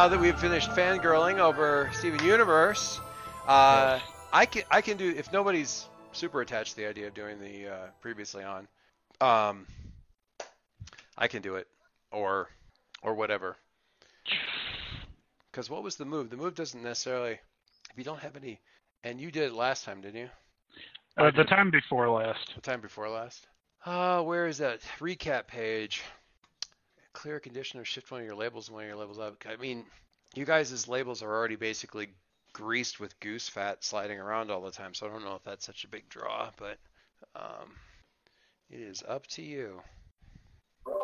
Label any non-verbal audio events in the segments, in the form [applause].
now that we've finished fangirling over Steven Universe, uh, I can I can do if nobody's super attached to the idea of doing the uh, previously on, um, I can do it or or whatever. Because what was the move? The move doesn't necessarily. If you don't have any, and you did it last time, didn't you? Uh, the time before last. The time before last. Uh, where is that recap page? Clear condition or shift one of your labels and one of your labels up. I mean, you guys' labels are already basically greased with goose fat sliding around all the time, so I don't know if that's such a big draw, but um, it is up to you.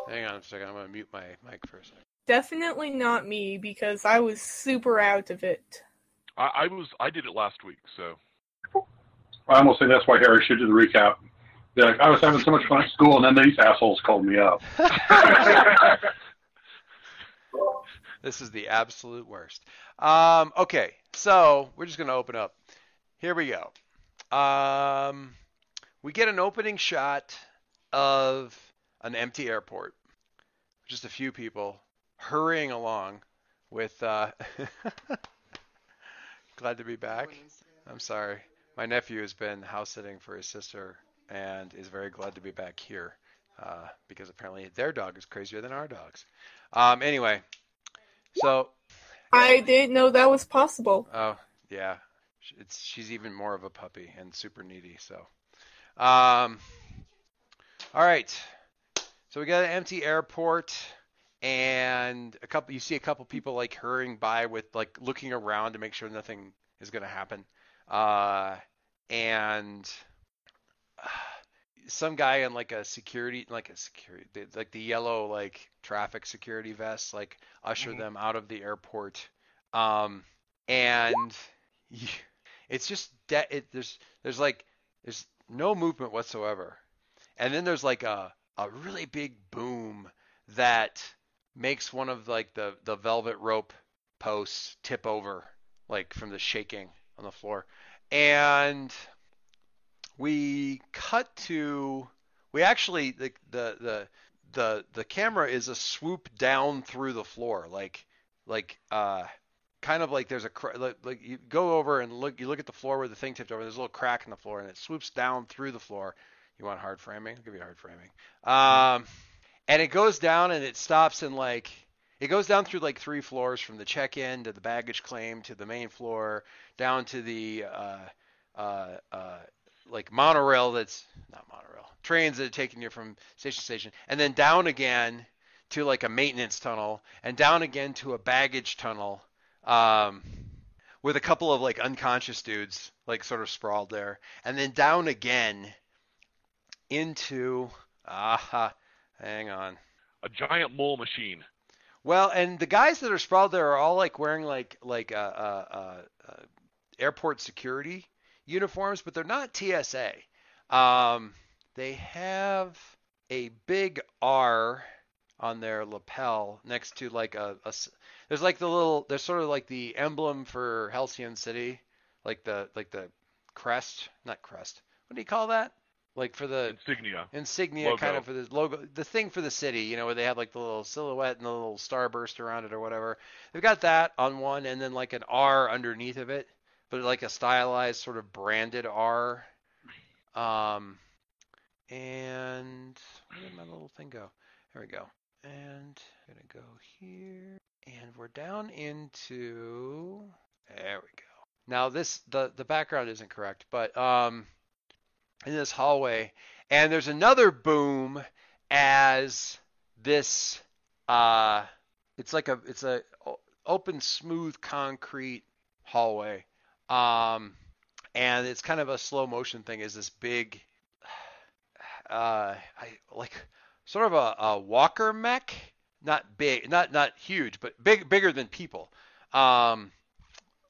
Hang on a second, I'm going to mute my mic for a second. Definitely not me because I was super out of it. I, I was I did it last week, so I almost think that's why Harry should do the recap. Be like, I was having so much fun at school, and then these assholes called me up. [laughs] this is the absolute worst. Um, okay, so we're just going to open up. Here we go. Um, we get an opening shot of an empty airport. Just a few people hurrying along with. Uh, [laughs] glad to be back. I'm sorry. My nephew has been house sitting for his sister and is very glad to be back here uh, because apparently their dog is crazier than our dogs. Um, anyway, so I didn't know that was possible. Oh yeah, it's she's even more of a puppy and super needy. So, um, all right. So we got an empty airport and a couple. You see a couple people like hurrying by with like looking around to make sure nothing is going to happen. Uh, and [sighs] some guy in like a security like a security like the yellow like traffic security vest like usher mm-hmm. them out of the airport. Um and [laughs] it's just de- it, there's there's like there's no movement whatsoever. And then there's like a a really big boom that makes one of like the the velvet rope posts tip over like from the shaking on the floor. And we cut to we actually the the the the, the camera is a swoop down through the floor like like uh kind of like there's a like, like you go over and look you look at the floor where the thing tipped over there's a little crack in the floor and it swoops down through the floor. You want hard framing? I'll give you hard framing. Um and it goes down and it stops and like it goes down through like three floors from the check-in to the baggage claim to the main floor down to the uh, uh, uh, like monorail that's not monorail trains that are taking you from station to station and then down again to like a maintenance tunnel and down again to a baggage tunnel um, with a couple of like unconscious dudes like sort of sprawled there and then down again into ah hang on. A giant mole machine. Well and the guys that are sprawled there are all like wearing like like a, a airport security uniforms, but they're not TSA. Um, they have a big R on their lapel next to like a, a, there's like the little there's sort of like the emblem for Halcyon City, like the like the crest, not crest. What do you call that? Like for the insignia. Insignia logo. kind of for the logo, the thing for the city, you know, where they have like the little silhouette and the little starburst around it or whatever. They've got that on one and then like an R underneath of it but like a stylized sort of branded R. Um, and where did my little thing go? There we go. And I'm gonna go here, and we're down into. There we go. Now this the the background isn't correct, but um, in this hallway, and there's another boom as this uh, it's like a it's a open smooth concrete hallway. Um, and it's kind of a slow motion thing. Is this big, [sighs] uh, I like sort of a, a walker mech, not big, not not huge, but big bigger than people. Um,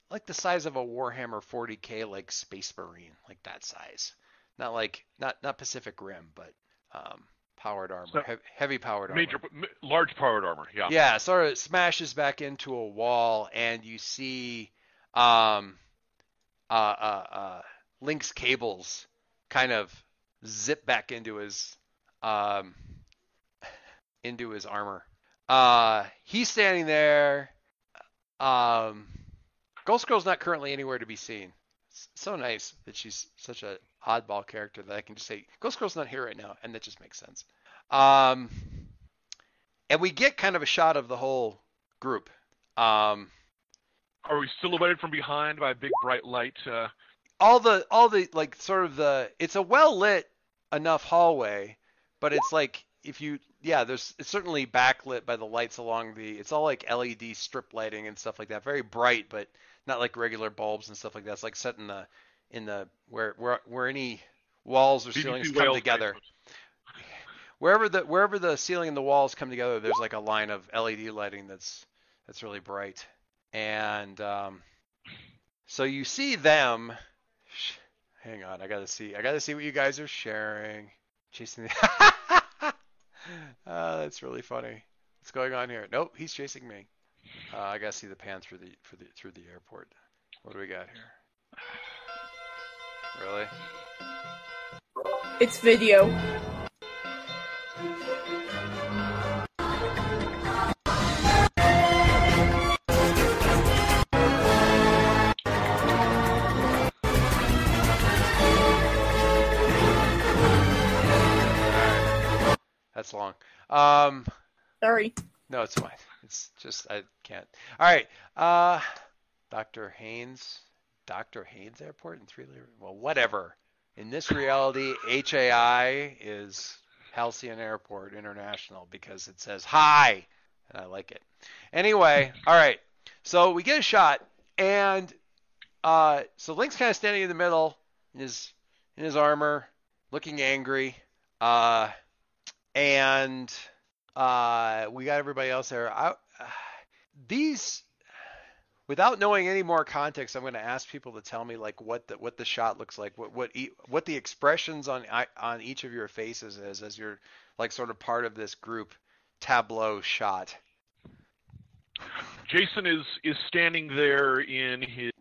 like the size of a Warhammer 40k, like Space Marine, like that size. Not like not not Pacific Rim, but um, powered armor, So- heavy, heavy powered armor. Major, large powered armor. Yeah. Yeah, sort of smashes back into a wall, and you see um, uh, uh, uh, Link's cables kind of zip back into his um, [laughs] into his armor. Uh, he's standing there. Um, Ghost Girl's not currently anywhere to be seen. It's so nice that she's such a oddball character that I can just say Ghost Girl's not here right now, and that just makes sense. Um, and we get kind of a shot of the whole group. Um, Are we silhouetted from behind by a big bright light? Uh, all the all the like sort of the it's a well lit enough hallway, but it's like if you yeah there's it's certainly backlit by the lights along the it's all like LED strip lighting and stuff like that. Very bright, but not like regular bulbs and stuff like that. It's like set in the in the where where where any walls or ceilings BBC come together. [sighs] wherever the wherever the ceiling and the walls come together, there's like a line of LED lighting that's that's really bright, and um, so you see them. Hang on, I gotta see. I gotta see what you guys are sharing. Chasing the. uh, [laughs] that's really funny. What's going on here? Nope, he's chasing me. Uh, I gotta see the pan through the for the through the airport. What do we got here? Really? It's video. That's long. Um, Sorry. No, it's fine. It's just I can't. All right. Uh Dr. Haynes Dr. Haynes Airport in Three. Well, whatever. In this reality, HAI is Halcyon Airport International because it says hi and I like it. Anyway, all right. So we get a shot and uh so Link's kind of standing in the middle in his in his armor, looking angry. Uh and uh, we got everybody else there. I, these, without knowing any more context, I'm going to ask people to tell me like what the what the shot looks like, what what e- what the expressions on on each of your faces is as you're like sort of part of this group tableau shot. Jason is is standing there in his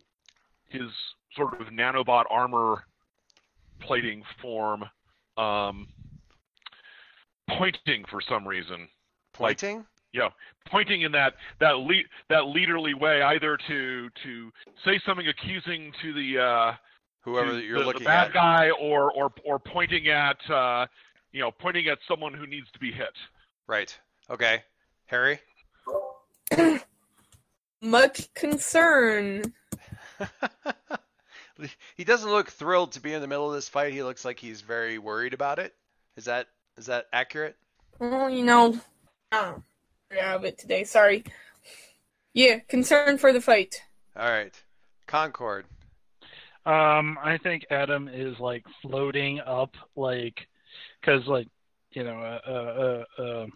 his sort of nanobot armor plating form, um, pointing for some reason. Like- Pointing. Yeah. Pointing in that that le- that leaderly way, either to to say something accusing to the uh, Whoever to that you're the, looking the bad at. guy, or or or pointing at uh, you know pointing at someone who needs to be hit. Right. Okay. Harry. [clears throat] Much concern. [laughs] he doesn't look thrilled to be in the middle of this fight. He looks like he's very worried about it. Is that is that accurate? Well, you know, oh, out of it today. Sorry. Yeah, concern for the fight. All right. Concord. Um, I think Adam is like floating up, like, cause like, you know, uh, uh, uh, uh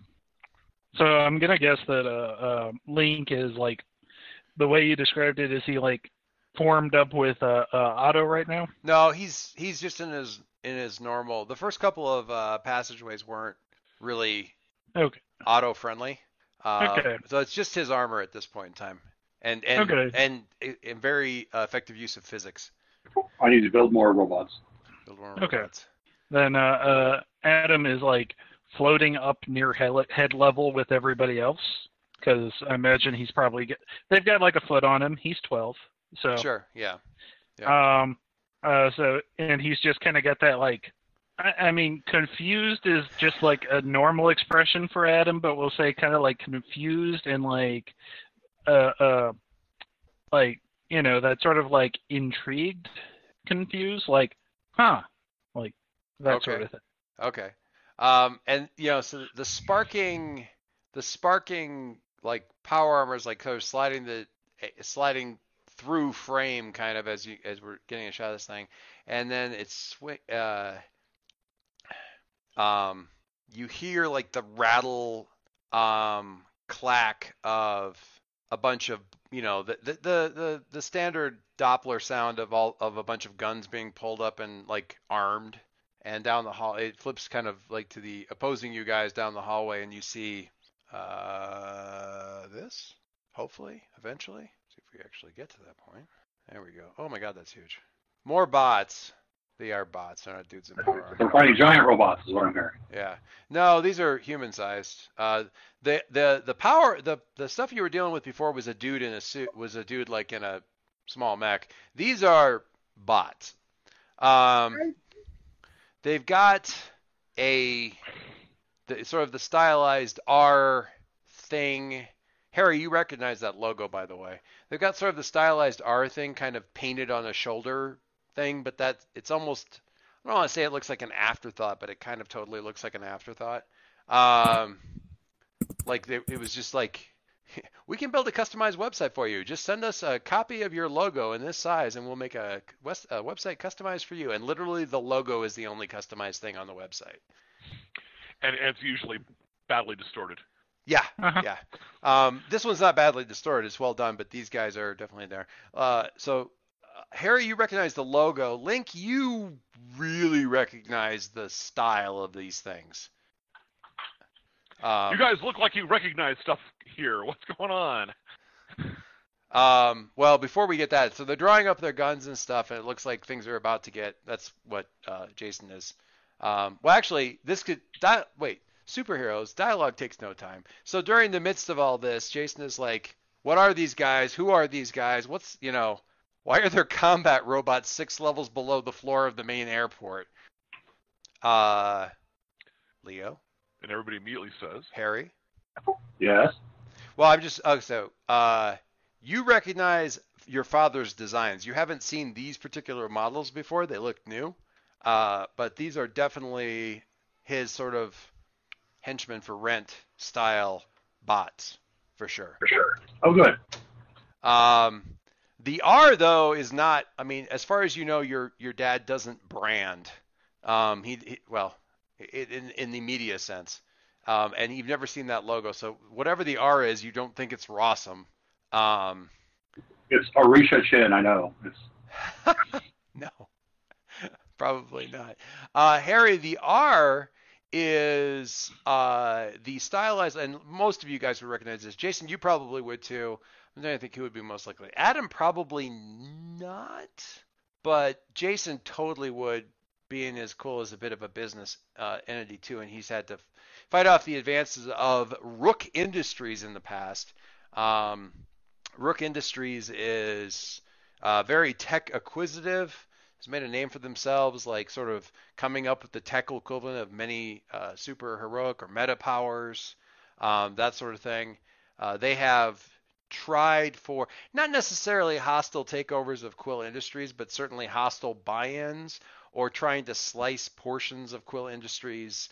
so I'm gonna guess that uh, uh, Link is like, the way you described it, is he like formed up with uh, uh Otto right now? No, he's he's just in his in his normal. The first couple of uh, passageways weren't really Okay. auto friendly. Uh, Okay. So it's just his armor at this point in time, and and Okay. and, and very uh, effective use of physics. I need to build more robots. Build more Okay. robots. Then uh, uh, Adam is like floating up near head level with everybody else, because I imagine he's probably get, they've got like a foot on him. He's 12, so Sure. yeah. Yeah. Um, uh, so and he's just kind of got that like, I, I mean, confused is just like a normal expression for Adam, but we'll say kind of like confused and like, uh, uh, like you know that sort of like intrigued, confused, like, huh, like that sort Okay. of thing. Okay. Um, and you know, so the sparking the sparking like power armor is like kind of sliding the eh, sliding through frame kind of as you as we're getting a shot of this thing, and then it's uh, um, you hear like the rattle, um, clack of a bunch of you know the the the the, the standard Doppler sound of all of a bunch of guns being pulled up and like armed. And down the hall it flips kind of like to the opposing you guys down the hallway and you see uh this hopefully eventually see if we actually get to that point there we go oh my god that's huge more bots they are bots they're not dudes in power. They're fighting giant robots, is what I'm hearing. Yeah. No, these are human sized. Uh, the the the power the the stuff you were dealing with before was a dude in a suit was a dude like in a small mech. These are bots. Um, they've got a the, sort of the stylized R thing. Harry, you recognize that logo by the way. They've got sort of the stylized R thing kind of painted on a shoulder thing, but that it's almost I don't want to say it looks like an afterthought, but it kind of totally looks like an afterthought. Um, like they, it was just like, [laughs] we can build a customized website for you. Just send us a copy of your logo in this size, and we'll make a, a website customized for you. And literally, the logo is the only customized thing on the website. And, and it's usually badly distorted. Yeah, Uh-huh. yeah. Um, this one's not badly distorted; it's well done, but these guys are definitely there. Uh, so, uh, Harry, you recognize the logo. Link, you really recognize the style of these things. Um, you guys look like you recognize stuff here. [laughs] What's going on? Um, well, before we get that, so they're drawing up their guns and stuff, and it looks like things are about to get. That's what uh, Jason is. Um, well, actually, this could. Di- wait, superheroes dialogue takes no time. So during the midst of all this, Jason is like, "What are these guys? Who are these guys? What's you know? Why are there [laughs] combat robots six levels below the floor of the main airport?" Uh, Leo, And everybody immediately says, Harry. Yes. Well, I'm just oh, so uh, you recognize your father's designs. You haven't seen these particular models before; they look new, uh, but these are definitely his sort of henchman for rent style bots for sure. For sure. Oh, good. Um, the R though is not. I mean, as far as you know, your your dad doesn't brand. Um, he, he well, in in the media sense. Um, and you've never seen that logo, so whatever the R is, you don't think it's Rossum. Um, It's Arisha Chin, I know. It's [laughs] no, probably not. Uh, Harry, the R is uh, the stylized, and most of you guys would recognize this. Jason, you probably would too. To think who would be most likely. Adam probably not, but Jason totally would, being as cool as a bit of a business uh, entity too, and he's had to fight off the advances of Rook Industries in the past. Um, Rook Industries is uh, very tech acquisitive. Has made a name for themselves, like sort of coming up with the tech equivalent of many uh, super heroic or meta powers, um, that sort of thing. Uh, they have tried for not necessarily hostile takeovers of Quill Industries, but certainly hostile buy-ins or trying to slice portions of Quill Industries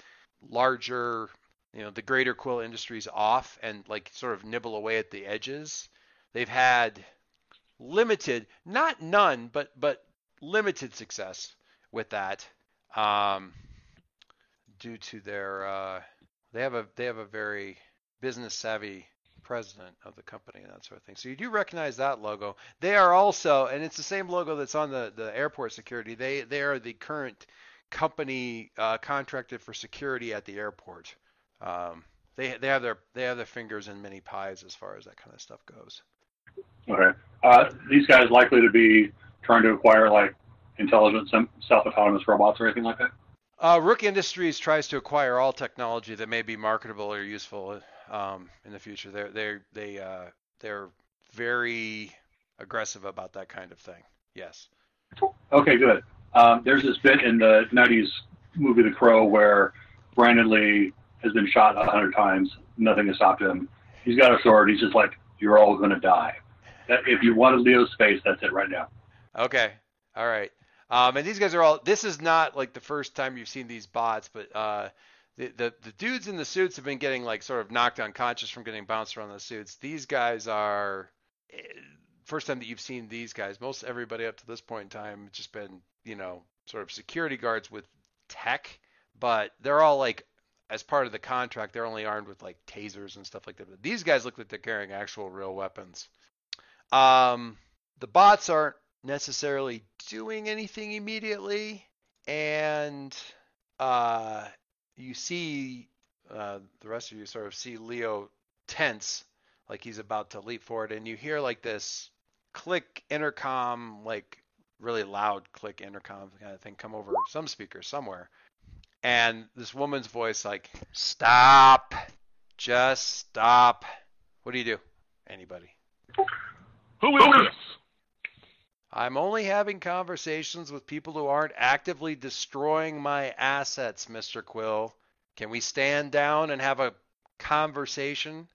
larger, you know, the greater Quill Industries off and like sort of nibble away at the edges. They've had limited, not none, but but limited success with that, um, due to their uh, they have a they have a very business savvy president of the company and that sort of thing. So you do recognize that logo. They are also, and it's the same logo that's on the the airport security. They they are the current company uh, contracted for security at the airport. Um, they they have their they have their fingers in many pies as far as that kind of stuff goes. okay. Uh, these guys likely to be trying to acquire like intelligent, self-autonomous robots or anything like that. Uh, Rook Industries tries to acquire all technology that may be marketable or useful um, in the future. They're they're they uh, they're very aggressive about that kind of thing. Yes. Okay, good. Um, there's this bit in the '90s movie The Crow where Brandon Lee has been shot a hundred times. Nothing has stopped him. He's got a sword. He's just like, "You're all going to die." That, if you want to Leo's space, that's it right now. Okay. All right. Um, and these guys are all. This is not like the first time you've seen these bots, but uh, the, the the dudes in the suits have been getting like sort of knocked unconscious from getting bounced around the suits. These guys are eh, first time that you've seen these guys. Most everybody up to this point in time just been you know sort of security guards with tech, but they're all like as part of the contract they're only armed with like tasers and stuff like that. But these guys look like they're carrying actual real weapons. Um, the bots aren't necessarily doing anything immediately, and uh, you see uh, the rest of you sort of see Leo tense, like he's about to leap forward, and you hear like this click intercom, like really loud click intercom kind of thing, come over some speaker somewhere, and this woman's voice like, "Stop, just stop." What do you do? Anybody? Who is this? I'm only having conversations with people who aren't actively destroying my assets, Mr. Quill. Can we stand down and have a conversation?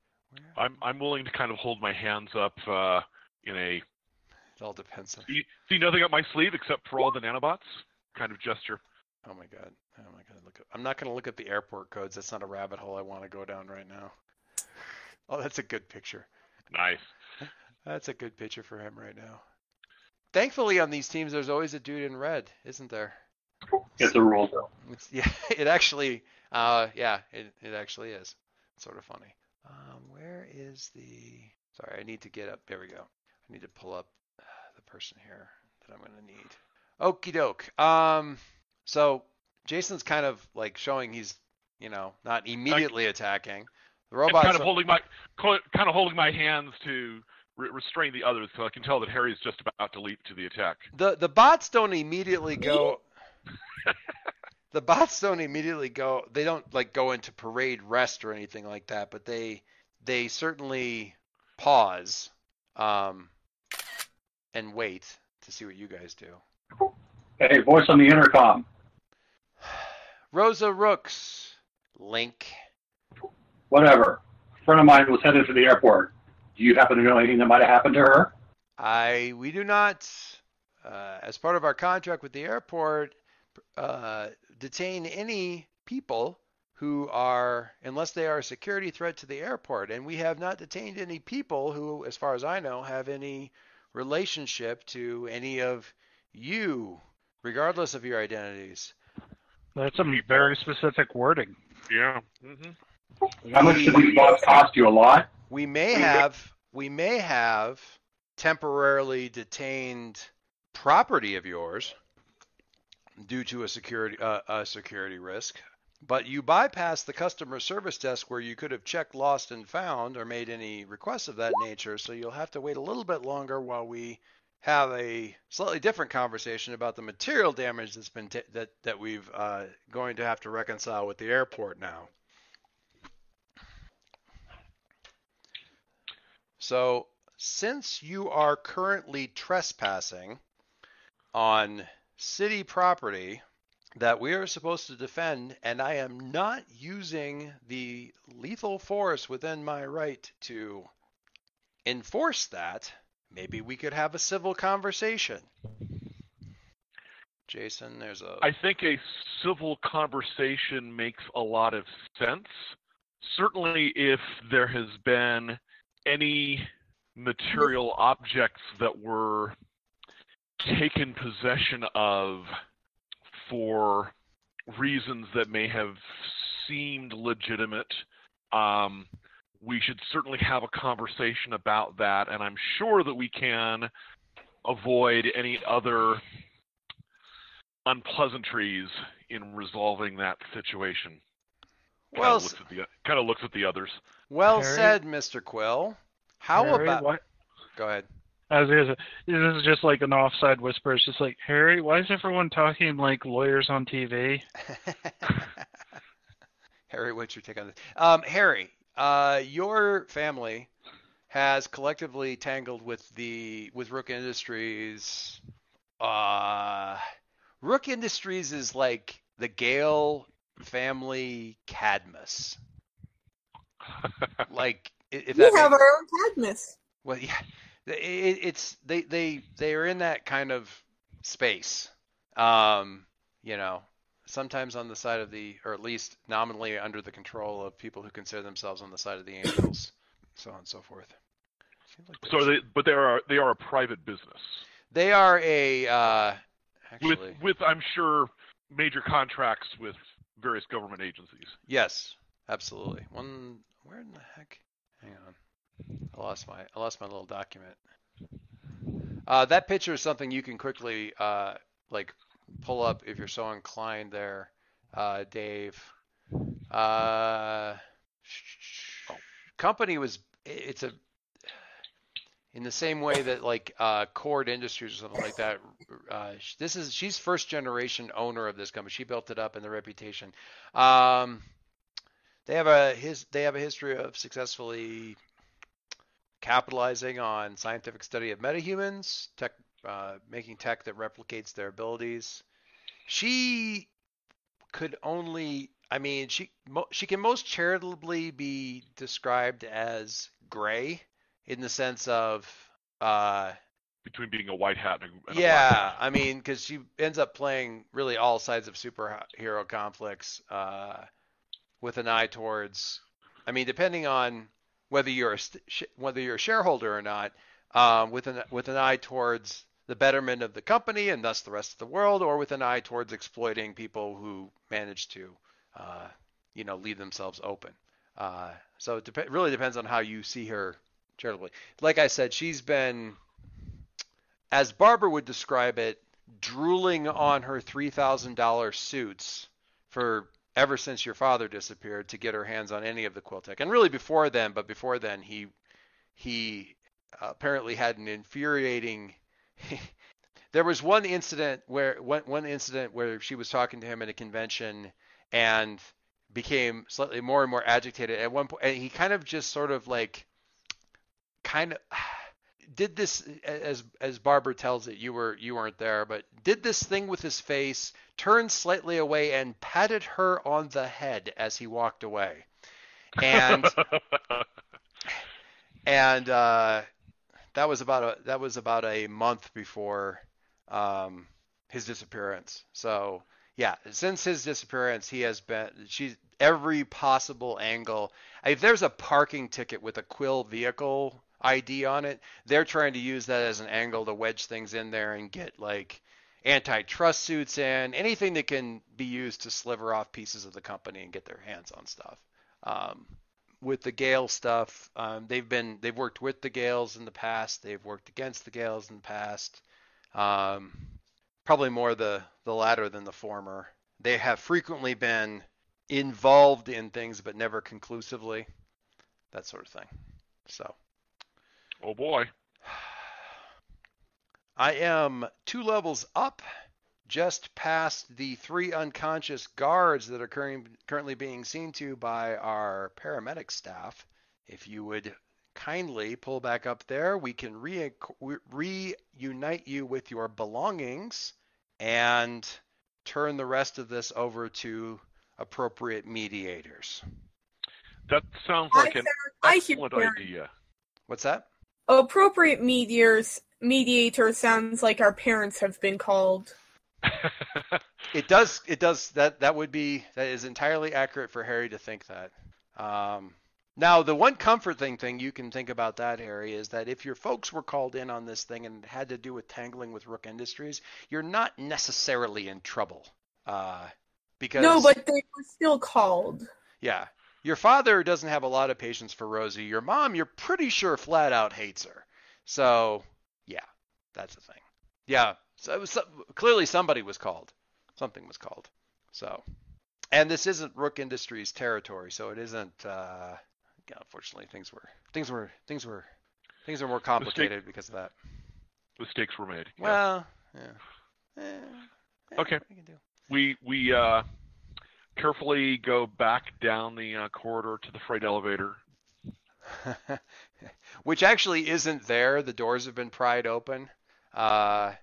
I'm I'm willing to kind of hold my hands up uh, in a It all depends on. see, see nothing up my sleeve except for all the nanobots kind of gesture. Oh my god. Oh my god. Look. At, I'm not going to look at the airport codes. That's not a rabbit hole I want to go down right now. Oh, that's a good picture. Nice. That's a good picture for him right now. Thankfully, on these teams, there's always a dude in red, isn't there? It's a rule, though. It's, yeah, [laughs] it actually, uh, yeah, it, it actually is. It's sort of funny. Um, where is the? Sorry, I need to get up. There we go. I need to pull up uh, the person here that I'm gonna need. Okie doke. Um, so Jason's kind of like showing he's, you know, not immediately attacking. The I'm robots. kind of holding my kind of holding my hands to re- restrain the others because I can tell that Harry's just about to leap to the attack. the the bots don't immediately go [laughs] the bots don't immediately go they don't like go into parade rest or anything like that but they they certainly pause um and wait to see what you guys do Hey, voice on the intercom. [sighs] rosa rooks link Whatever. A friend of mine was headed for the airport. Do you happen to know anything that might have happened to her? i we do not uh, as part of our contract with the airport uh, detain any people who are, unless they are a security threat to the airport. And we have not detained any people who, as far as I know, have any relationship to any of you, regardless of your identities. That's some very specific wording. Yeah. hmm How much do these bots cost you? A lot? We may have, we may have temporarily detained property of yours due to a security uh, a security risk. But you bypassed the customer service desk where you could have checked lost and found or made any requests of that nature. So you'll have to wait a little bit longer while we have a slightly different conversation about the material damage that's been t- that that we've uh, going to have to reconcile with the airport now. So since you are currently trespassing on city property that we are supposed to defend, and I am not using the lethal force within my right to enforce that, maybe we could have a civil conversation. Jason, there's a. I think a civil conversation makes a lot of sense. Certainly, if there has been any material objects that were taken possession of for reasons that may have seemed legitimate, um, we should certainly have a conversation about that, and I'm sure that we can avoid any other unpleasantries in resolving that situation. well, kind of looks at the kind of looks at the others. Well Harry? said, Mr. Quill. How Harry, about? Why, Go ahead. I was this is just like an offside whisper. It's just like Harry. Why is everyone talking like lawyers on TV? [laughs] Harry, what's your take on this? Um, Harry, uh, your family has collectively tangled with the with Rook Industries. Uh, Rook Industries is like the Gale family Cadmus. Like, if We have makes, our own Cadmus. well, yeah, it, it's they they they are in that kind of space. Um, you know, sometimes on the side of the, or at least nominally under the control of people who consider themselves on the side of the angels, so on and so forth. Like So there's- they, but they are they are a private business they are a uh, with actually with I'm sure major contracts with various government agencies. yes, absolutely. One where in the heck? Hang on, I lost my I lost my little document. Uh, that picture is something you can quickly uh, like pull up if you're so inclined there, uh, Dave. Uh, company was it's a in the same way that like uh, Cord Industries or something like that. Uh, this is she's first generation owner of this company. She built it up and the reputation. Um, they have a his they have a history of successfully capitalizing on scientific study of metahumans, tech, uh, making tech that replicates their abilities. She could only, I mean, she mo- she can most charitably be described as gray in the sense of, uh, Between being a white hat and a, and yeah. I mean, because she ends up playing really all sides of superhero conflicts uh, with an eye towards. I mean, depending on whether you're a whether you're a shareholder or not, um, with an with an eye towards the betterment of the company and thus the rest of the world, or with an eye towards exploiting people who manage to, uh, you know, leave themselves open. Uh, so it dep- really depends on how you see her charitably. Like I said, she's been as Barbara would describe it, drooling on her $3,000 suits for ever since your father disappeared to get her hands on any of the Quiltech. And really before then, but before then, he he uh, apparently had an infuriating. [laughs] there was one incident where one, one incident where she was talking to him at a convention and became slightly more and more agitated at one point and he kind of just sort of like kind of did this as as Barbara tells it you were you weren't there but did this thing with his face turned slightly away and patted her on the head as he walked away. And [laughs] and uh, that was about a that was about a month before um, his disappearance. So yeah since his disappearance he has been she's every possible angle. If there's a parking ticket with a quill vehicle id on it they're trying to use that as an angle to wedge things in there and get like antitrust suits in anything that can be used to sliver off pieces of the company and get their hands on stuff um, with the Gale stuff, um, they've been they've worked with the Gales in the past. They've worked against the Gales in the past. Um, probably more the the latter than the former. They have frequently been involved in things, but never conclusively. That sort of thing. So oh boy. I am two levels up, just past the three unconscious guards that are current, currently being seen to by our paramedic staff. If you would kindly pull back up there, we can re- reunite you with your belongings and turn the rest of this over to appropriate mediators. That sounds I like an I excellent Karen. idea. What's that? Appropriate mediators mediator sounds like our parents have been called. [laughs] It does. It does. That that would be that is entirely accurate for Harry to think that. Um, now, the one comforting thing you can think about that, Harry, is that if your folks were called in on this thing and it had to do with tangling with Rook Industries, you're not necessarily in trouble. Uh, because No, but they were still called. yeah, your father doesn't have a lot of patience for Rosie. Your mom, you're pretty sure flat out hates her. So yeah, that's the thing. Yeah, so, it was, clearly somebody was called. Something was called. So, and this isn't Rook Industries territory, so it isn't. Uh, yeah, unfortunately, things were things were things were things are more complicated because of that. Mistakes were made. Well, yeah. Eh, eh, Okay. what can do. we we uh, carefully go back down the uh, corridor to the freight elevator. [laughs] which actually isn't there. The doors have been pried open. Uh,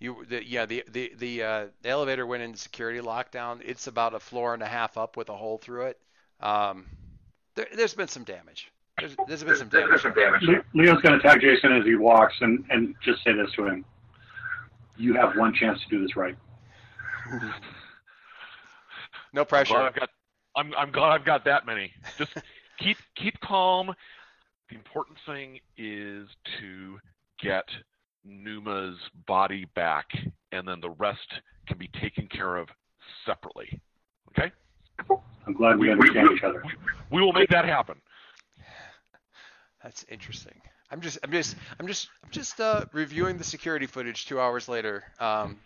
you, the, yeah, the the the, uh, the elevator went into security lockdown. It's about a floor and a half up with a hole through it. Um, there, there's been some damage. There's, there's been some damage. Le- Leo's going to tag Jason as he walks and, and just say this to him. You have one chance to do this right. [laughs] No I'm glad pressure. I've got. I'm I'm glad I've got that many. Just [laughs] keep keep calm. The important thing is to get Numa's body back, and then the rest can be taken care of separately. Okay? I'm glad we We- understand we- each other. We, we will make that happen. That's interesting. I'm just, I'm just, I'm just, I'm just uh, reviewing the security footage two hours later um,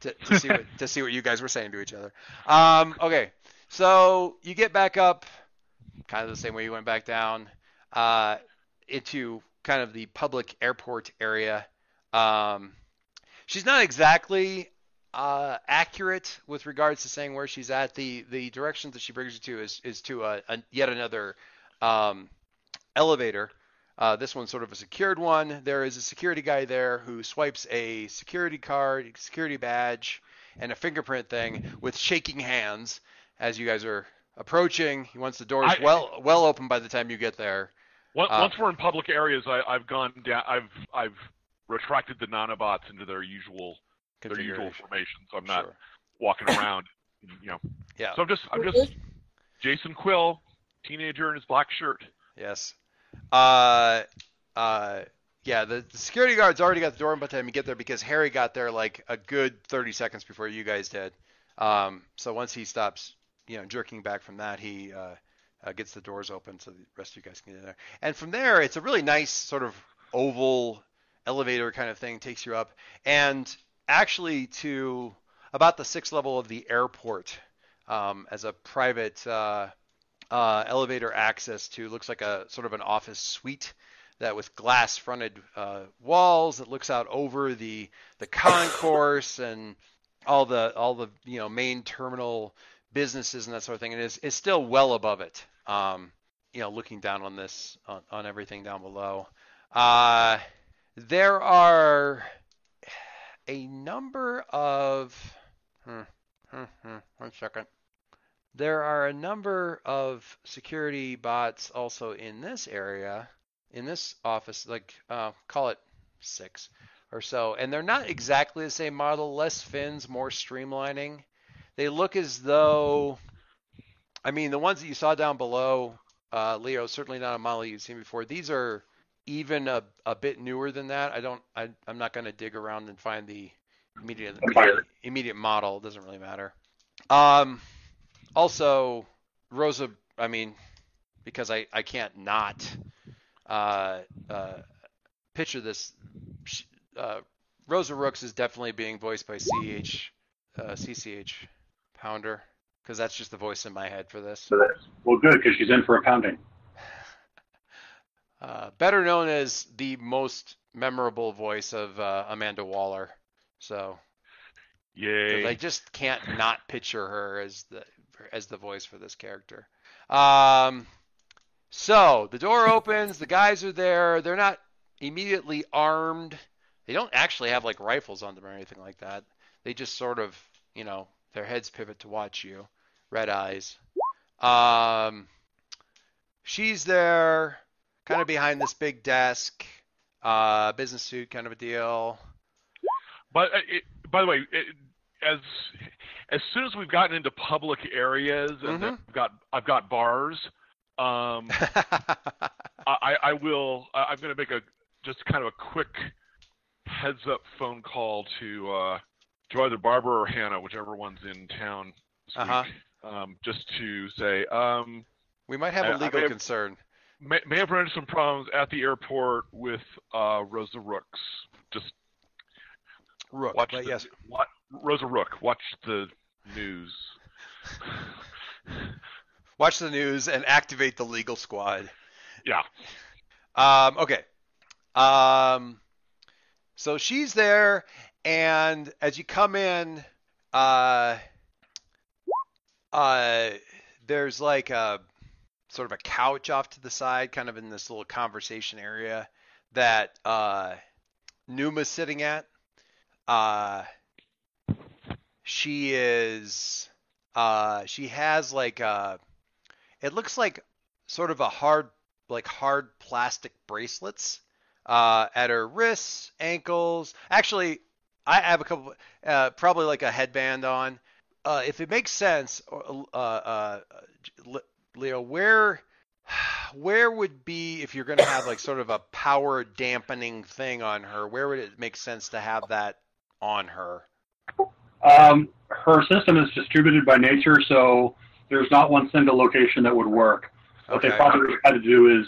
to, to see what to see what you guys were saying to each other. Um, okay, so you get back up, kind of the same way you went back down, uh, into kind of the public airport area. Um, she's not exactly uh, accurate with regards to saying where she's at. The the directions that she brings you to is is to a, a yet another um, elevator. Uh, this one's sort of a secured one. There is a security guy there who swipes a security card, security badge, and a fingerprint thing with shaking hands as you guys are approaching. He wants the doors I- well well open by the time you get there. Once, Uh, once we're in public areas, I, I've gone down. I've I've retracted the nanobots into their usual their usual Configuration. formation, so I'm not Sure. walking around. [coughs] You know. Yeah. So I'm just I'm just Jason Quill, teenager in his black shirt. Yes. Uh, uh, yeah, the, the security guard's already got the door open by the time you get there because Harry got there like a good 30 seconds before you guys did. Um, so once he stops, you know, jerking back from that, he uh, uh, gets the doors open so the rest of you guys can get in there. And from there, it's a really nice sort of oval elevator kind of thing, takes you up, and actually to about the sixth level of the airport um, as a private. Uh, uh, elevator access to looks like a sort of an office suite that with glass fronted uh, walls that looks out over the the concourse and all the all the you know main terminal businesses and that sort of thing. And is is still well above it um, you know looking down on this on, on everything down below. Uh, there are a number of hmm, hmm, hmm, one second there are a number of security bots also in this area, in this office, like uh, call it six or so, and they're not exactly the same model. Less fins, more streamlining. They look as though, I mean, the ones that you saw down below, uh, Leo, certainly not a model you've seen before. These are even a, a bit newer than that. I don't, I, I'm not going to dig around and find the immediate Fire. immediate model. It doesn't really matter. Um, also, Rosa, I mean, because I, I can't not uh, uh, picture this. Uh, Rosa Rooks is definitely being voiced by CH, uh, CCH Pounder, because that's just the voice in my head for this. Well, good because she's in for a pounding. [laughs] Uh, better known as the most memorable voice of uh, Amanda Waller. So, Yay! I just can't not picture her as the as the voice for this character. Um, so the door opens, the guys are there. They're not immediately armed. They don't actually have like rifles on them or anything like that. They just sort of, you know, their heads pivot to watch you, red eyes. Um, she's there, kind of behind this big desk, uh, business suit kind of a deal. But uh, it, by the way, it, as as soon as we've gotten into public areas and Mhm. I've got I've got bars, um, [laughs] I, I will. I- I'm going to make a just kind of a quick heads up phone call to uh, to either Barbara or Hannah, whichever one's in town Uh-huh. week, um, just to say um, we might have a legal may have- concern. may, may have run into some problems at the airport with uh, Rosa Rooks. Just Rook, watch but the, yes. wa- Rosa Rook. Watch the news. [laughs] Watch the news and activate the legal squad. Yeah. Um, okay. Um, so she's there, and as you come in, uh, uh, there's like a sort of a couch off to the side, kind of in this little conversation area that uh, Numa's sitting at. Uh, she is. Uh, she has like a. It looks like sort of a hard like hard plastic bracelets uh, at her wrists, ankles. Actually, I have a couple, uh, probably like a headband on. uh, if it makes sense, uh, uh, uh, Leo, where where would be if you're going to have like sort of a power dampening thing on her? Where would it make sense to have that on her? Um, her system is distributed by nature, so there's not one single location that would work. What they probably had to do is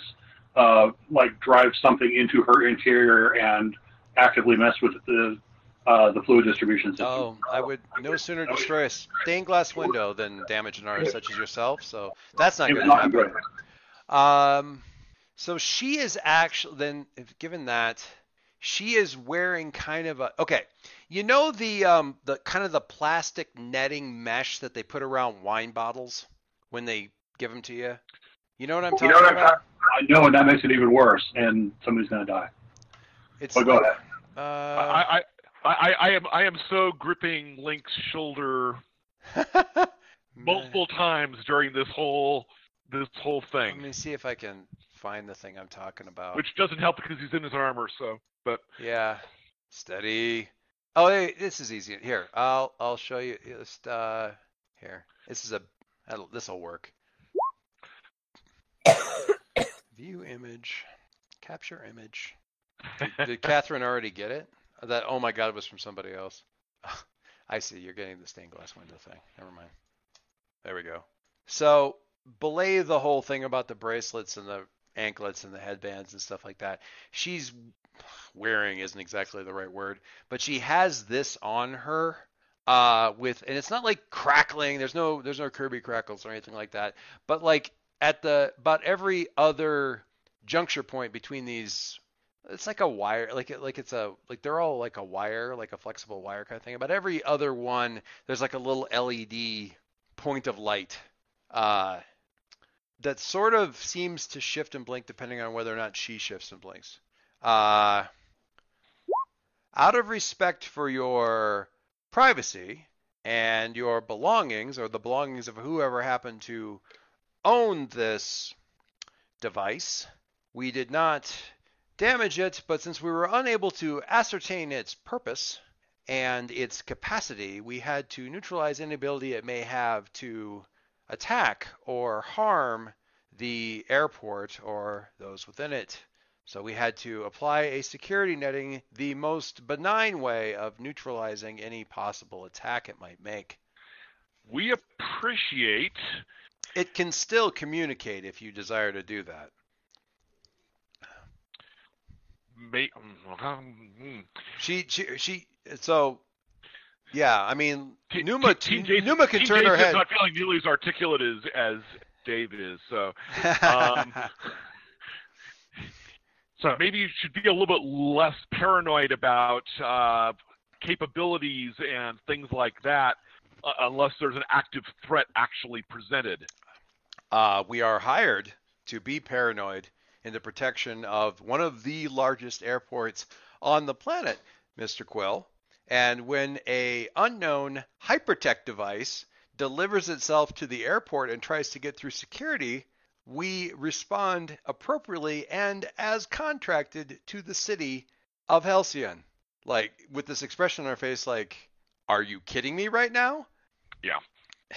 uh, like drive something into her interior and actively mess with the uh, the fluid distribution system. Oh, I would no sooner destroy a stained glass window than damage an artist such as yourself. So that's not going to happen. good. Um, so she is actually then, if given that, she is wearing kind of a okay. You know the um the kind of the plastic netting mesh that they put around wine bottles when they give them to you. You know what I'm You talking know what I'm about? I know, and that makes it even worse, and somebody's going to die. It's But go ahead. uh, I, I, I, I am I am so gripping Link's shoulder [laughs] multiple times during this whole this whole thing Let me see if I can find the thing I'm talking about. which doesn't help because he's in his armor. So, but Yeah, steady. Oh, hey, this is easy. Here, I'll I'll show you. Just uh, here. This is a this will work. [coughs] View image, capture image. Did, [laughs] did Catherine already get it? That oh my god it was from somebody else. [laughs] I see. You're getting the stained glass window thing. Never mind. There we go. So belay the whole thing about the bracelets and the anklets and the headbands and stuff like that. She's wearing isn't exactly the right word, but she has this on her uh with and it's not like crackling, there's no there's no Kirby crackles or anything like that, but like at the about every other juncture point between these it's like a wire like it like it's a like they're all like a wire like a flexible wire kind of thing. About every other one there's like a little led point of light uh that sort of seems to shift and blink depending on whether or not she shifts and blinks. Uh out of respect for your privacy and your belongings or the belongings of whoever happened to own this device we did not damage it, but since we were unable to ascertain its purpose and its capacity, we had to neutralize any ability it may have to attack or harm the airport or those within it. So we had to apply a security netting, the most benign way of neutralizing any possible attack it might make. we appreciate. It can still communicate if you desire to do that. Ma- um, She, she, she. So, yeah. I mean, T- Numa, T- Jason- Numa can turn her head. not feeling nearly as articulate as as Dave is. So [laughs] um, So maybe you should be a little bit less paranoid about uh, capabilities and things like that, uh, unless there's an active threat actually presented. uh, we are hired to be paranoid in the protection of one of the largest airports on the planet, Mr. Quill. And when a unknown hypertech device delivers itself to the airport and tries to get through security, we respond appropriately and as contracted to the city of Halcyon. Like with this expression on our face, like, are you kidding me right now? Yeah. [laughs]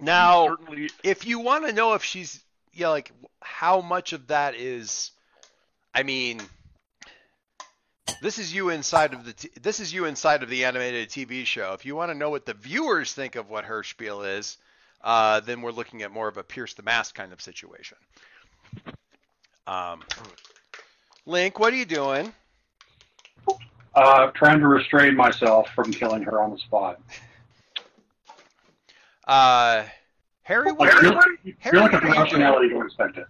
Now, certainly, if you want to know if she's yeah like how much of that is i mean this is you inside of the t- this is you inside of the animated tv show if you want to know what the viewers think of what her spiel is uh, then we're looking at more of a pierce the mask kind of situation um, link what are you doing Uh, trying to restrain myself from killing her on the spot. uh, harry what Like, are you're, you, you're looking for Harry, what are you doing? rationality, you don't expect it.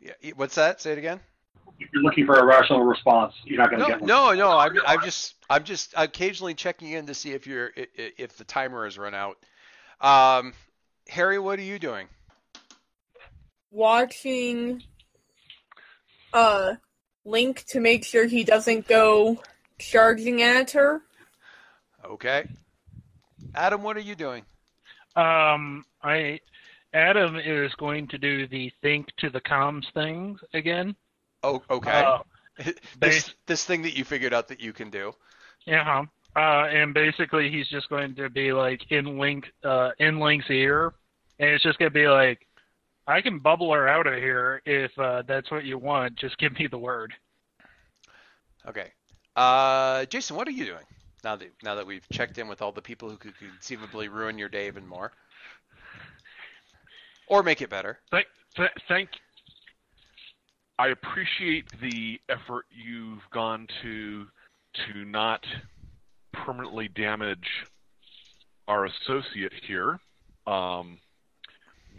Yeah, what's that say it again If you're looking for a rational response, you're not going to No, get one. no, no. I'm, I'm just, I'm just occasionally checking in to see if you're, i- i- if the timer has run out. Um, Harry, what are you doing? Watching uh Link to make sure he doesn't go charging at her. Okay. Adam, what are you doing? um, I Adam is going to do the think to the comms thing again. Oh, okay. Uh, [laughs] this, this thing that you figured out that you can do. yeah. Uh, and basically, he's just going to be like in Link, uh, in Link's ear, and it's just going to be like, "I can bubble her out of here if uh, that's what you want. Just give me the word." Okay. Uh, Jason, what are you doing now that now that we've checked in with all the people who could conceivably ruin your day even more, or make it better? Thank, th- thank. I appreciate the effort you've gone to to not permanently damage our associate here. Um,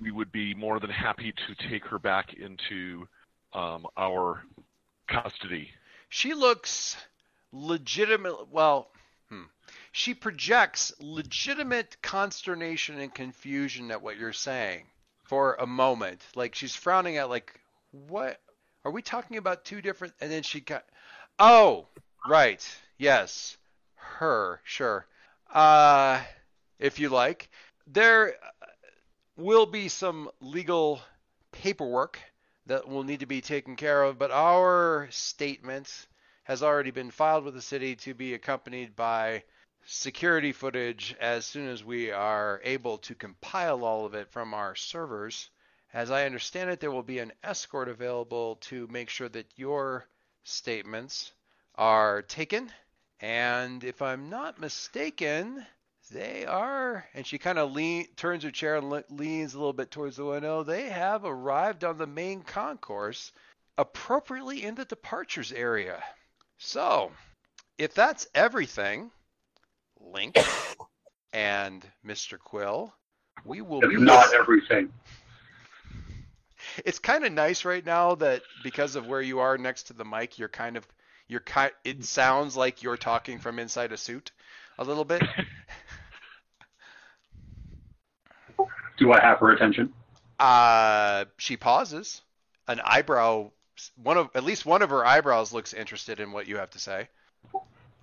we would be more than happy to take her back into um, our custody. She looks legitimate. Well, hmm. she projects legitimate consternation and confusion at what you're saying for a moment. Like she's frowning at, like, what are we talking about? Two different. And then she got. Oh, right. Yes, her. Sure. Uh, if you like, there will be some legal paperwork that will need to be taken care of, but our statement has already been filed with the city to be accompanied by security footage as soon as we are able to compile all of it from our servers. As I understand it, there will be an escort available to make sure that your statements are taken. And if I'm not mistaken, they are, and she kind of lean, turns her chair and le- leans a little bit towards the window. They have arrived on the main concourse, appropriately in the departures area. So, if that's everything, Link [coughs] and Mr. Quill, we will It's be. not everything. It's kind of nice right now that because of where you are next to the mic, you're kind of you're kind. It sounds like you're talking from inside a suit, a little bit. [laughs] Do I have her attention? Uh, she pauses. An eyebrow, one of at least one of her eyebrows looks interested in what you have to say.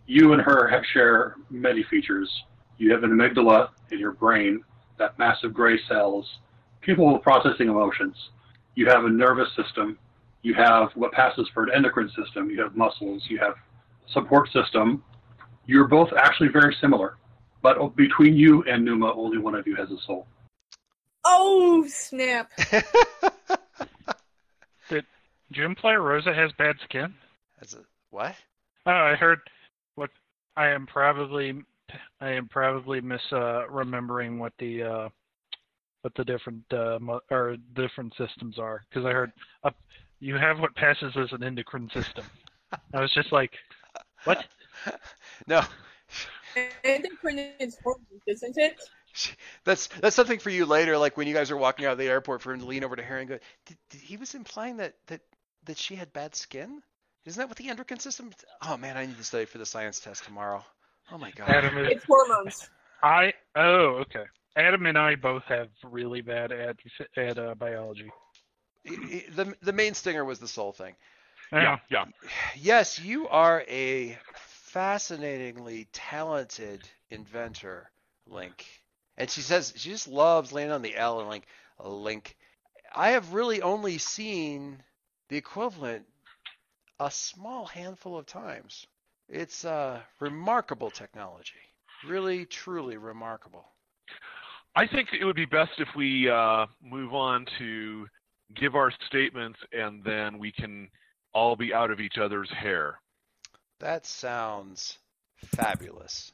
You and her have, share many features. You have an amygdala in your brain, that massive gray cells capable of processing emotions. You have a nervous system. You have what passes for an endocrine system. You have muscles. You have support system. You're both actually very similar, but between you and Numa, only one of you has a soul. Oh snap! [laughs] Did Jim Player Rosa has bad skin. That's a what? Oh, I heard what I am probably I am probably mis uh, remembering what the uh, what the different uh, or different systems are because I heard uh, you have what passes as an endocrine system. I was just like, what? [laughs] No, Endocrine is hormones, isn't it? [laughs] that's that's something for you later. Like when you guys are walking out of the airport, for him to lean over to her and go, did, did, "He was implying that that that she had bad skin." Isn't that what the endocrine system? Oh man, I need to study for the science test tomorrow. Oh my god. Adam It's hormones. I oh okay. Adam and I both have really bad at at uh, biology. The the main stinger was the soul thing. Yeah, yeah. Yes, you are a fascinatingly talented inventor, Link. And she says she just loves laying on the L and like Link. I have really only seen the equivalent a small handful of times. It's uh, remarkable technology. Really, truly remarkable. I think it would be best if we uh, move on to give our statements and then we can all be out of each other's hair. That sounds fabulous.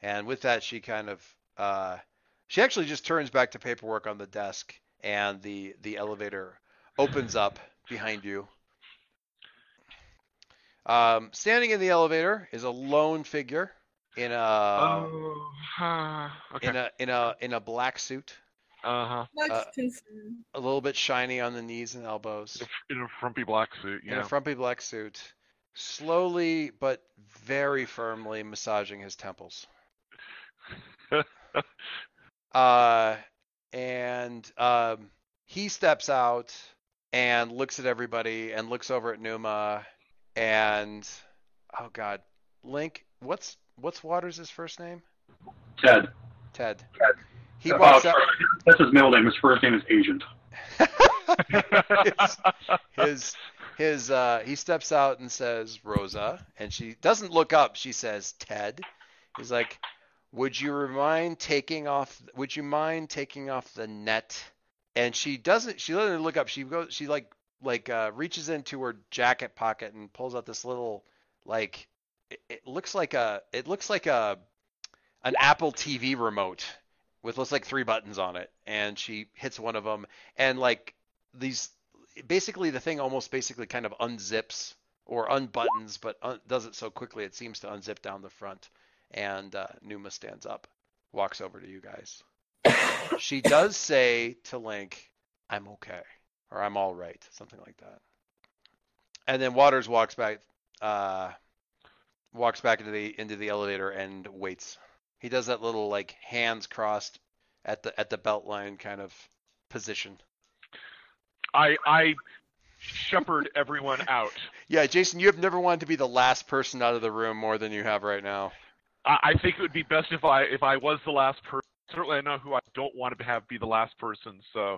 And with that, she kind of uh, she actually just turns back to paperwork on the desk, and the the elevator opens up behind you. Um, standing in the elevator is a lone figure in a oh, uh, okay. in a in a in a black suit, Uh huh. Uh, a little bit shiny on the knees and elbows, In a frumpy black suit. in a frumpy black suit, slowly but very firmly massaging his temples. [laughs] Uh, and um, he steps out and looks at everybody and looks over at Numa and oh god, Link, what's what's Waters' first name? Ted. Ted. Ted. He Uh, walks up. That's his middle name. His first name is Agent. [laughs] his his uh he steps out and says Rosa and she doesn't look up she says Ted He's like, "Would you mind taking off? Would you mind taking off the net?" And she doesn't. She doesn't look up. She goes. She like like uh, reaches into her jacket pocket and pulls out this little like it, it looks like a it looks like a an Apple TV remote with looks like three buttons on it, and she hits one of them, and like these basically the thing almost basically kind of unzips or unbuttons, but un- does it so quickly it seems to unzip down the front. And uh, Numa stands up, walks over to you guys. [laughs] she does say to Link, "I'm okay," or "I'm all right," something like that. And then Waters walks back, uh, walks back into the into the elevator and waits. He does that little like hands crossed at the at the belt line kind of position. I I shepherd everyone out. [laughs] Yeah, Jason, you have never wanted to be the last person out of the room more than you have right now. I, I think it would be best if I if I was the last person. Certainly, I know who I don't want to have be the last person. So,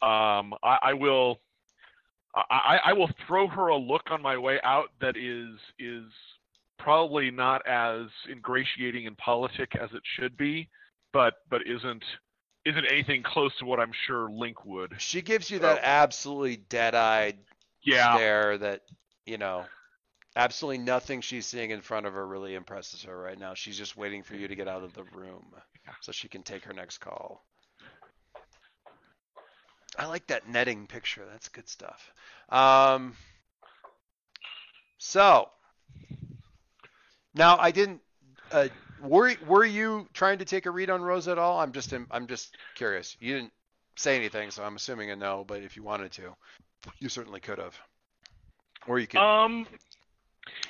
um, I, I will. I, I will throw her a look on my way out that is is probably not as ingratiating and politic as it should be, but but isn't isn't anything close to what I'm sure Link would. She gives you that Oh. absolutely dead-eyed Yeah, stare that, you know, absolutely nothing she's seeing in front of her really impresses her right now. She's just waiting for you to get out of the room so she can take her next call. I like that netting picture. That's good stuff. Um, so now I didn't. Uh, were were you trying to take a read on Rose at all? I'm just I'm just curious. You didn't say anything, so I'm assuming a no. But if you wanted to, you certainly could have. Or you could, Um,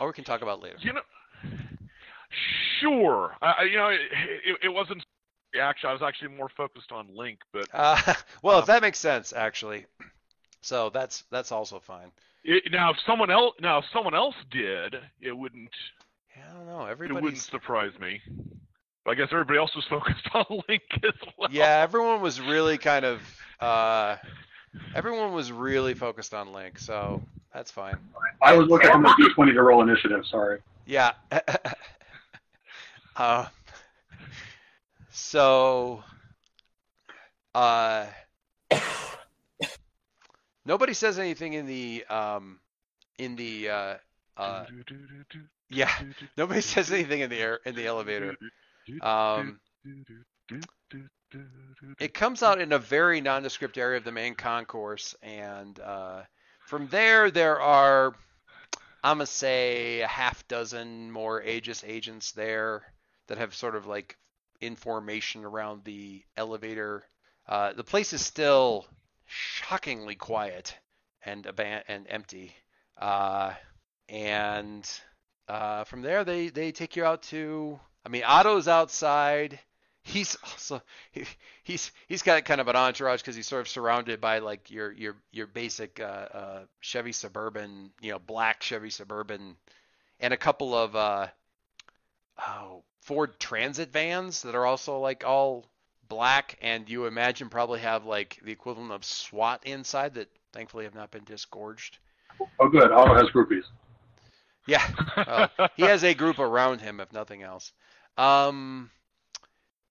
or we can talk about later. you know, sure. I, you know, it, it, it wasn't. Actually, I was actually more focused on Link, but Uh, [laughs] well, if Um, that makes sense, actually. So that's that's also fine. it, now if someone else now if someone else did, it wouldn't Yeah, I don't know. Everybody. it wouldn't surprise me. But I guess everybody else was [laughs] focused on [laughs] Link as well. yeah, everyone was really kind of uh, everyone was really focused on Link, so that's fine. I was looking at the D20 to roll initiative. Sorry. Yeah. uh, [laughs] so, uh, [coughs] nobody says anything in the um, in the uh, uh, yeah. [laughs] Nobody says anything in the air in the elevator. Um, it comes out in a very nondescript area of the main concourse, and uh, from there there are, I'm gonna say, a half dozen more Aegis agents there that have sort of like information around the elevator. Uh, the place is still shockingly quiet and aban- and empty. Uh, and uh, from there they they take you out to. I mean, Otto's outside. He's also he, he's he's got kind of an entourage because he's sort of surrounded by like your your your basic uh, uh, Chevy Suburban, you know, black Chevy Suburban, and a couple of uh, oh Ford Transit vans that are also like all black, and you imagine probably have like the equivalent of SWAT inside that thankfully have not been disgorged. Oh, good. Otto has groupies. Yeah, well, [laughs] he has a group around him, if nothing else. Um,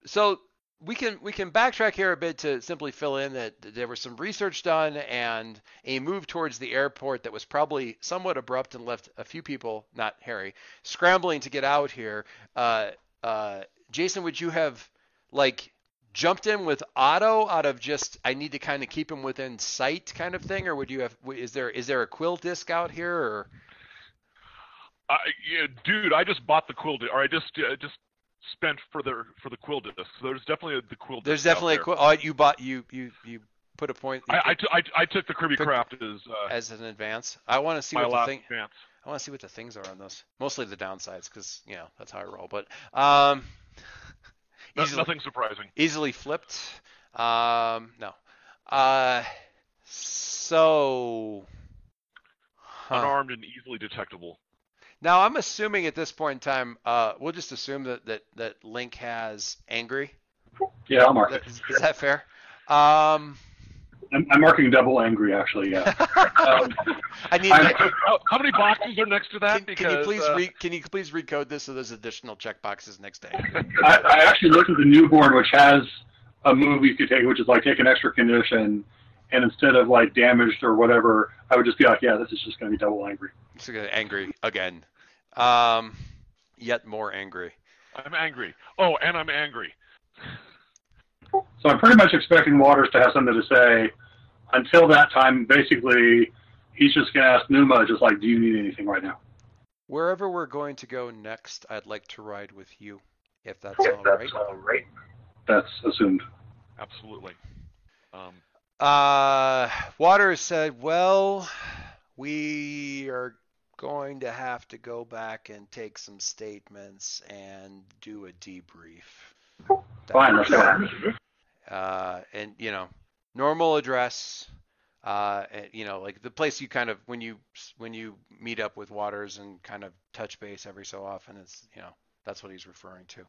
so we can we can backtrack here a bit to simply fill in that there was some research done and a move towards the airport that was probably somewhat abrupt and left a few people, not Harry, scrambling to get out here. Uh, uh, Jason, would you have like jumped in with Otto out of just I need to kind of keep him within sight kind of thing, or would you have? Is there is there a quill disc out here or? I, yeah, dude, I just bought the quill disc, or I just uh, just spent for the for the quill disc. So there's definitely a, the quill disc. There's definitely a there. quill. Oh, you bought you you you put a point I, I, t- I, I took the Kirby Took- Craft as uh, as an advance. I want to see what the thing. advance. I want to see what the things are on those. Mostly the downsides, because you know that's how I roll. But um, No- easily, nothing surprising. easily flipped. Um, no. Uh, so. Huh. Unarmed and easily detectable. Now I'm assuming at this point in time, uh, we'll just assume that that that Link has angry. Yeah, I'll mark That, it. is that fair? Um, I'm, I'm marking double angry, actually. Yeah. [laughs] Um, I need. I'm- [laughs] How, how many boxes are next to that? Can, can you please uh, re, can you please recode this so there's additional checkboxes next day? [laughs] I, I actually looked at the newborn, which has a move you could take, which is like take an extra condition, and instead of like damaged or whatever, I would just be like, yeah, this is just going to be double angry. It's gonna angry again. Um, yet more angry. I'm angry. Oh, and I'm angry. So I'm pretty much expecting Waters to have something to say. Until that time, basically, he's just going to ask Numa, just like, do you need anything right now? Wherever we're going to go next, I'd like to ride with you, if that's all right. all right. That's assumed. Absolutely. Um, Uh, Waters said, "Well, we are going to have to go back and take some statements and do a debrief." Fine, uh, and you know, normal address. Uh, you know, like the place you kind of when you when you meet up with Waters and kind of touch base every so often. It's you know that's what he's referring to.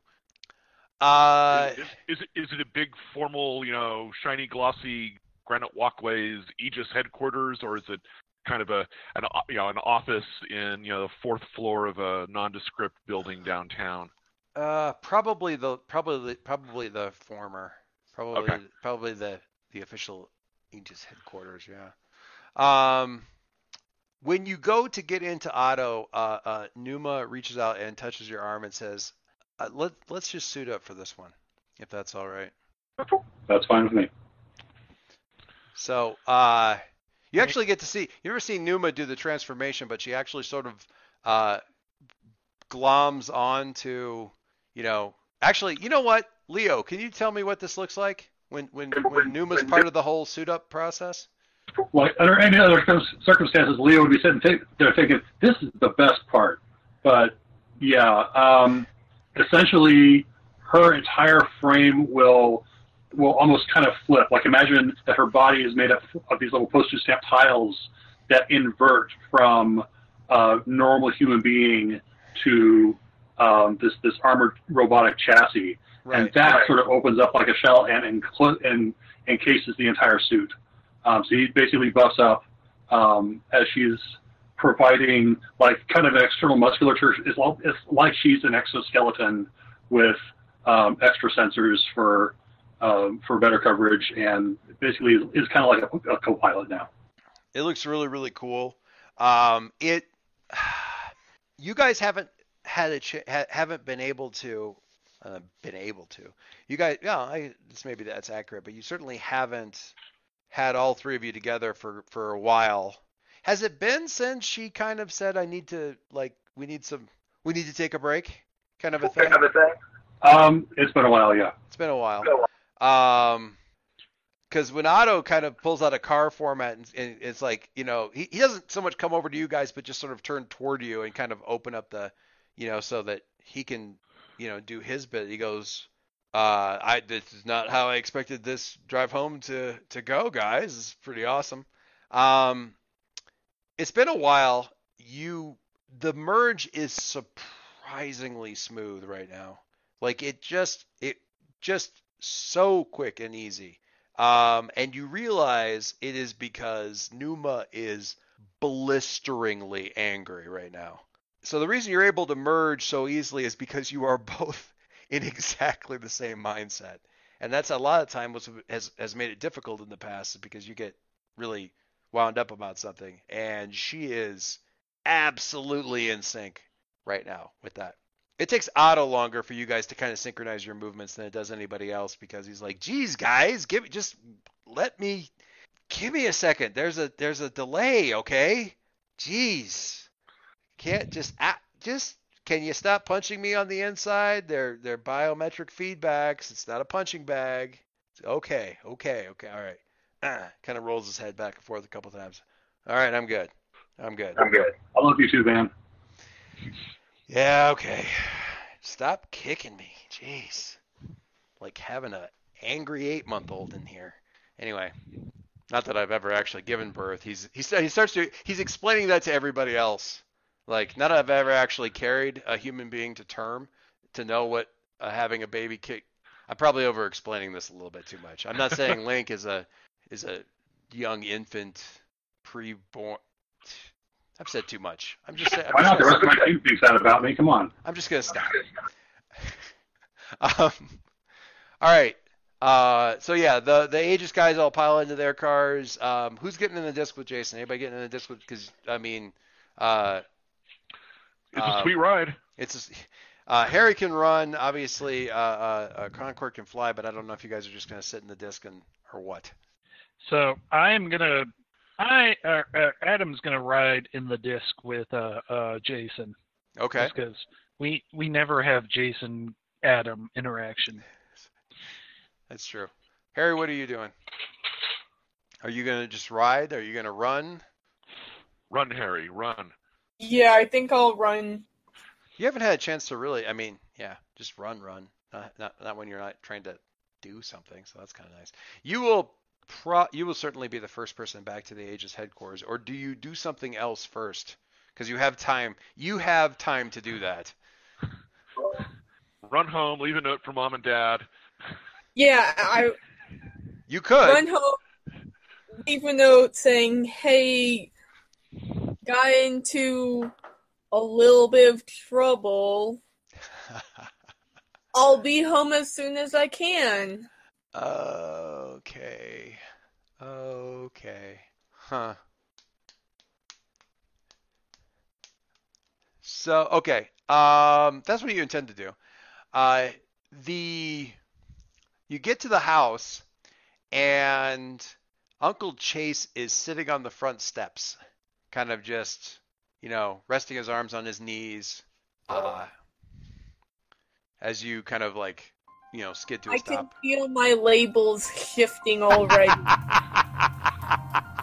Uh, is, is, it, is it a big formal, you know, shiny, glossy granite walkways, Aegis headquarters, or is it kind of a an you know an office in you know the fourth floor of a nondescript building downtown? uh, probably the probably the probably the former. Probably Okay. probably the the official Aegis headquarters. Yeah. Um, when you go to get into Otto, uh, uh, Numa reaches out and touches your arm and says, uh, "Let let's just suit up for this one, if that's all right." That's fine with me. So, uh, you actually get to see. You ever seen Numa do the transformation, but she actually sort of uh, gloms onto, you know. Actually, you know what, Leo? Can you tell me what this looks like when when when Numa's part of the whole suit up process? Like under any other circumstances, Leo would be sitting th- there thinking, "This is the best part." But yeah, um, essentially, her entire frame will will almost kind of flip. Like imagine that her body is made up of these little postage stamp tiles that invert from a normal human being to um, this this armored robotic chassis, and that sort of opens up like a shell and enclo- and encases the entire suit. Um, so he basically buffs up um, as she's providing like kind of an external musculature. It's like she's an exoskeleton with um, extra sensors for um, for better coverage, and basically is, is kind of like a, a co-pilot now. It looks really really cool. Um, it [sighs] you guys haven't had a ch- ha- haven't been able to uh, been able to. You guys, yeah, I, this maybe that's accurate, but you certainly haven't had all three of you together for for a while. Has it been since she kind of said, "I need to like we need some we need to take a break," kind of a thing? Um, it's been a while, yeah. It's been a while. Um, because when Otto kind of pulls out a car format and, and it's like, you know, he, he doesn't so much come over to you guys, but just sort of turn toward you and kind of open up the, you know, so that he can, you know, do his bit. He goes, uh, I this is not how I expected this drive home to to go, guys. It's pretty awesome. Um, it's been a while. You the merge is surprisingly smooth right now. Like it just it just so quick and easy. Um, and you realize it is because Numa is blisteringly angry right now. So the reason you're able to merge so easily is because you are [laughs] both in exactly the same mindset. And that's a lot of time was has has made it difficult in the past because you get really wound up about something and she is absolutely in sync right now with that. It takes Otto longer for you guys to kind of synchronize your movements than it does anybody else because he's like, "Geez, guys, give just let me give me a second. There's a there's a delay, okay? Jeez, can't just just can you stop punching me on the inside? They're they're biometric feedbacks. It's not a punching bag. It's okay, okay, okay, all right. Ah, kind of rolls his head back and forth a couple times. All right, I'm good. I'm good. I'm good. I love you too, Van. Yeah, okay. Stop kicking me. Jeez. Like having a angry eight month old in here. Anyway, not that I've ever actually given birth. He's he he starts to he's explaining that to everybody else. Like not that I've ever actually carried a human being to term to know what uh, having a baby kick. I'm probably over explaining this a little bit too much. I'm not saying [laughs] Link is a is a young infant, preborn. I've said too much. I'm just saying. Why not? The rest of my team thinks that about me. Come on. I'm just gonna stop. [laughs] um, all right. Uh, so yeah, the the Aegis guys all pile into their cars. Um, who's getting in the disc with Jason? Anybody getting in the disc with? Because I mean, uh, It's Uh, a sweet ride. it's uh, Harry can run. Obviously, uh, uh, uh, Concord can fly, but I don't know if you guys are just gonna sit in the disc and or what. So I am gonna, I uh, uh, Adam's gonna ride in the disc with uh, uh, Jason. Okay. Because we we never have Jason Adam interaction. That's true. Harry, what are you doing? Are you gonna just ride? Are you gonna run? Run, Harry, run. Yeah, I think I'll run. You haven't had a chance to really. I mean, yeah, just run, run. Not not, not when you're not trying to do something. So that's kind of nice. You will pro. You will certainly be the first person back to the Aegis headquarters. Or do you do something else first? Because you have time. You have time to do that. Run home, leave a note for mom and dad. Yeah, I You could. run home, leave a note saying, "Hey, got into a little bit of trouble. [laughs] I'll be home as soon as I can." Okay. Okay. Huh. So okay, um, that's what you intend to do. Uh, the you get to the house, and Uncle Chase is sitting on the front steps, kind of just, you know, resting his arms on his knees, uh, as you kind of like, you know, skid to a I stop. I can feel my labels shifting already. [laughs]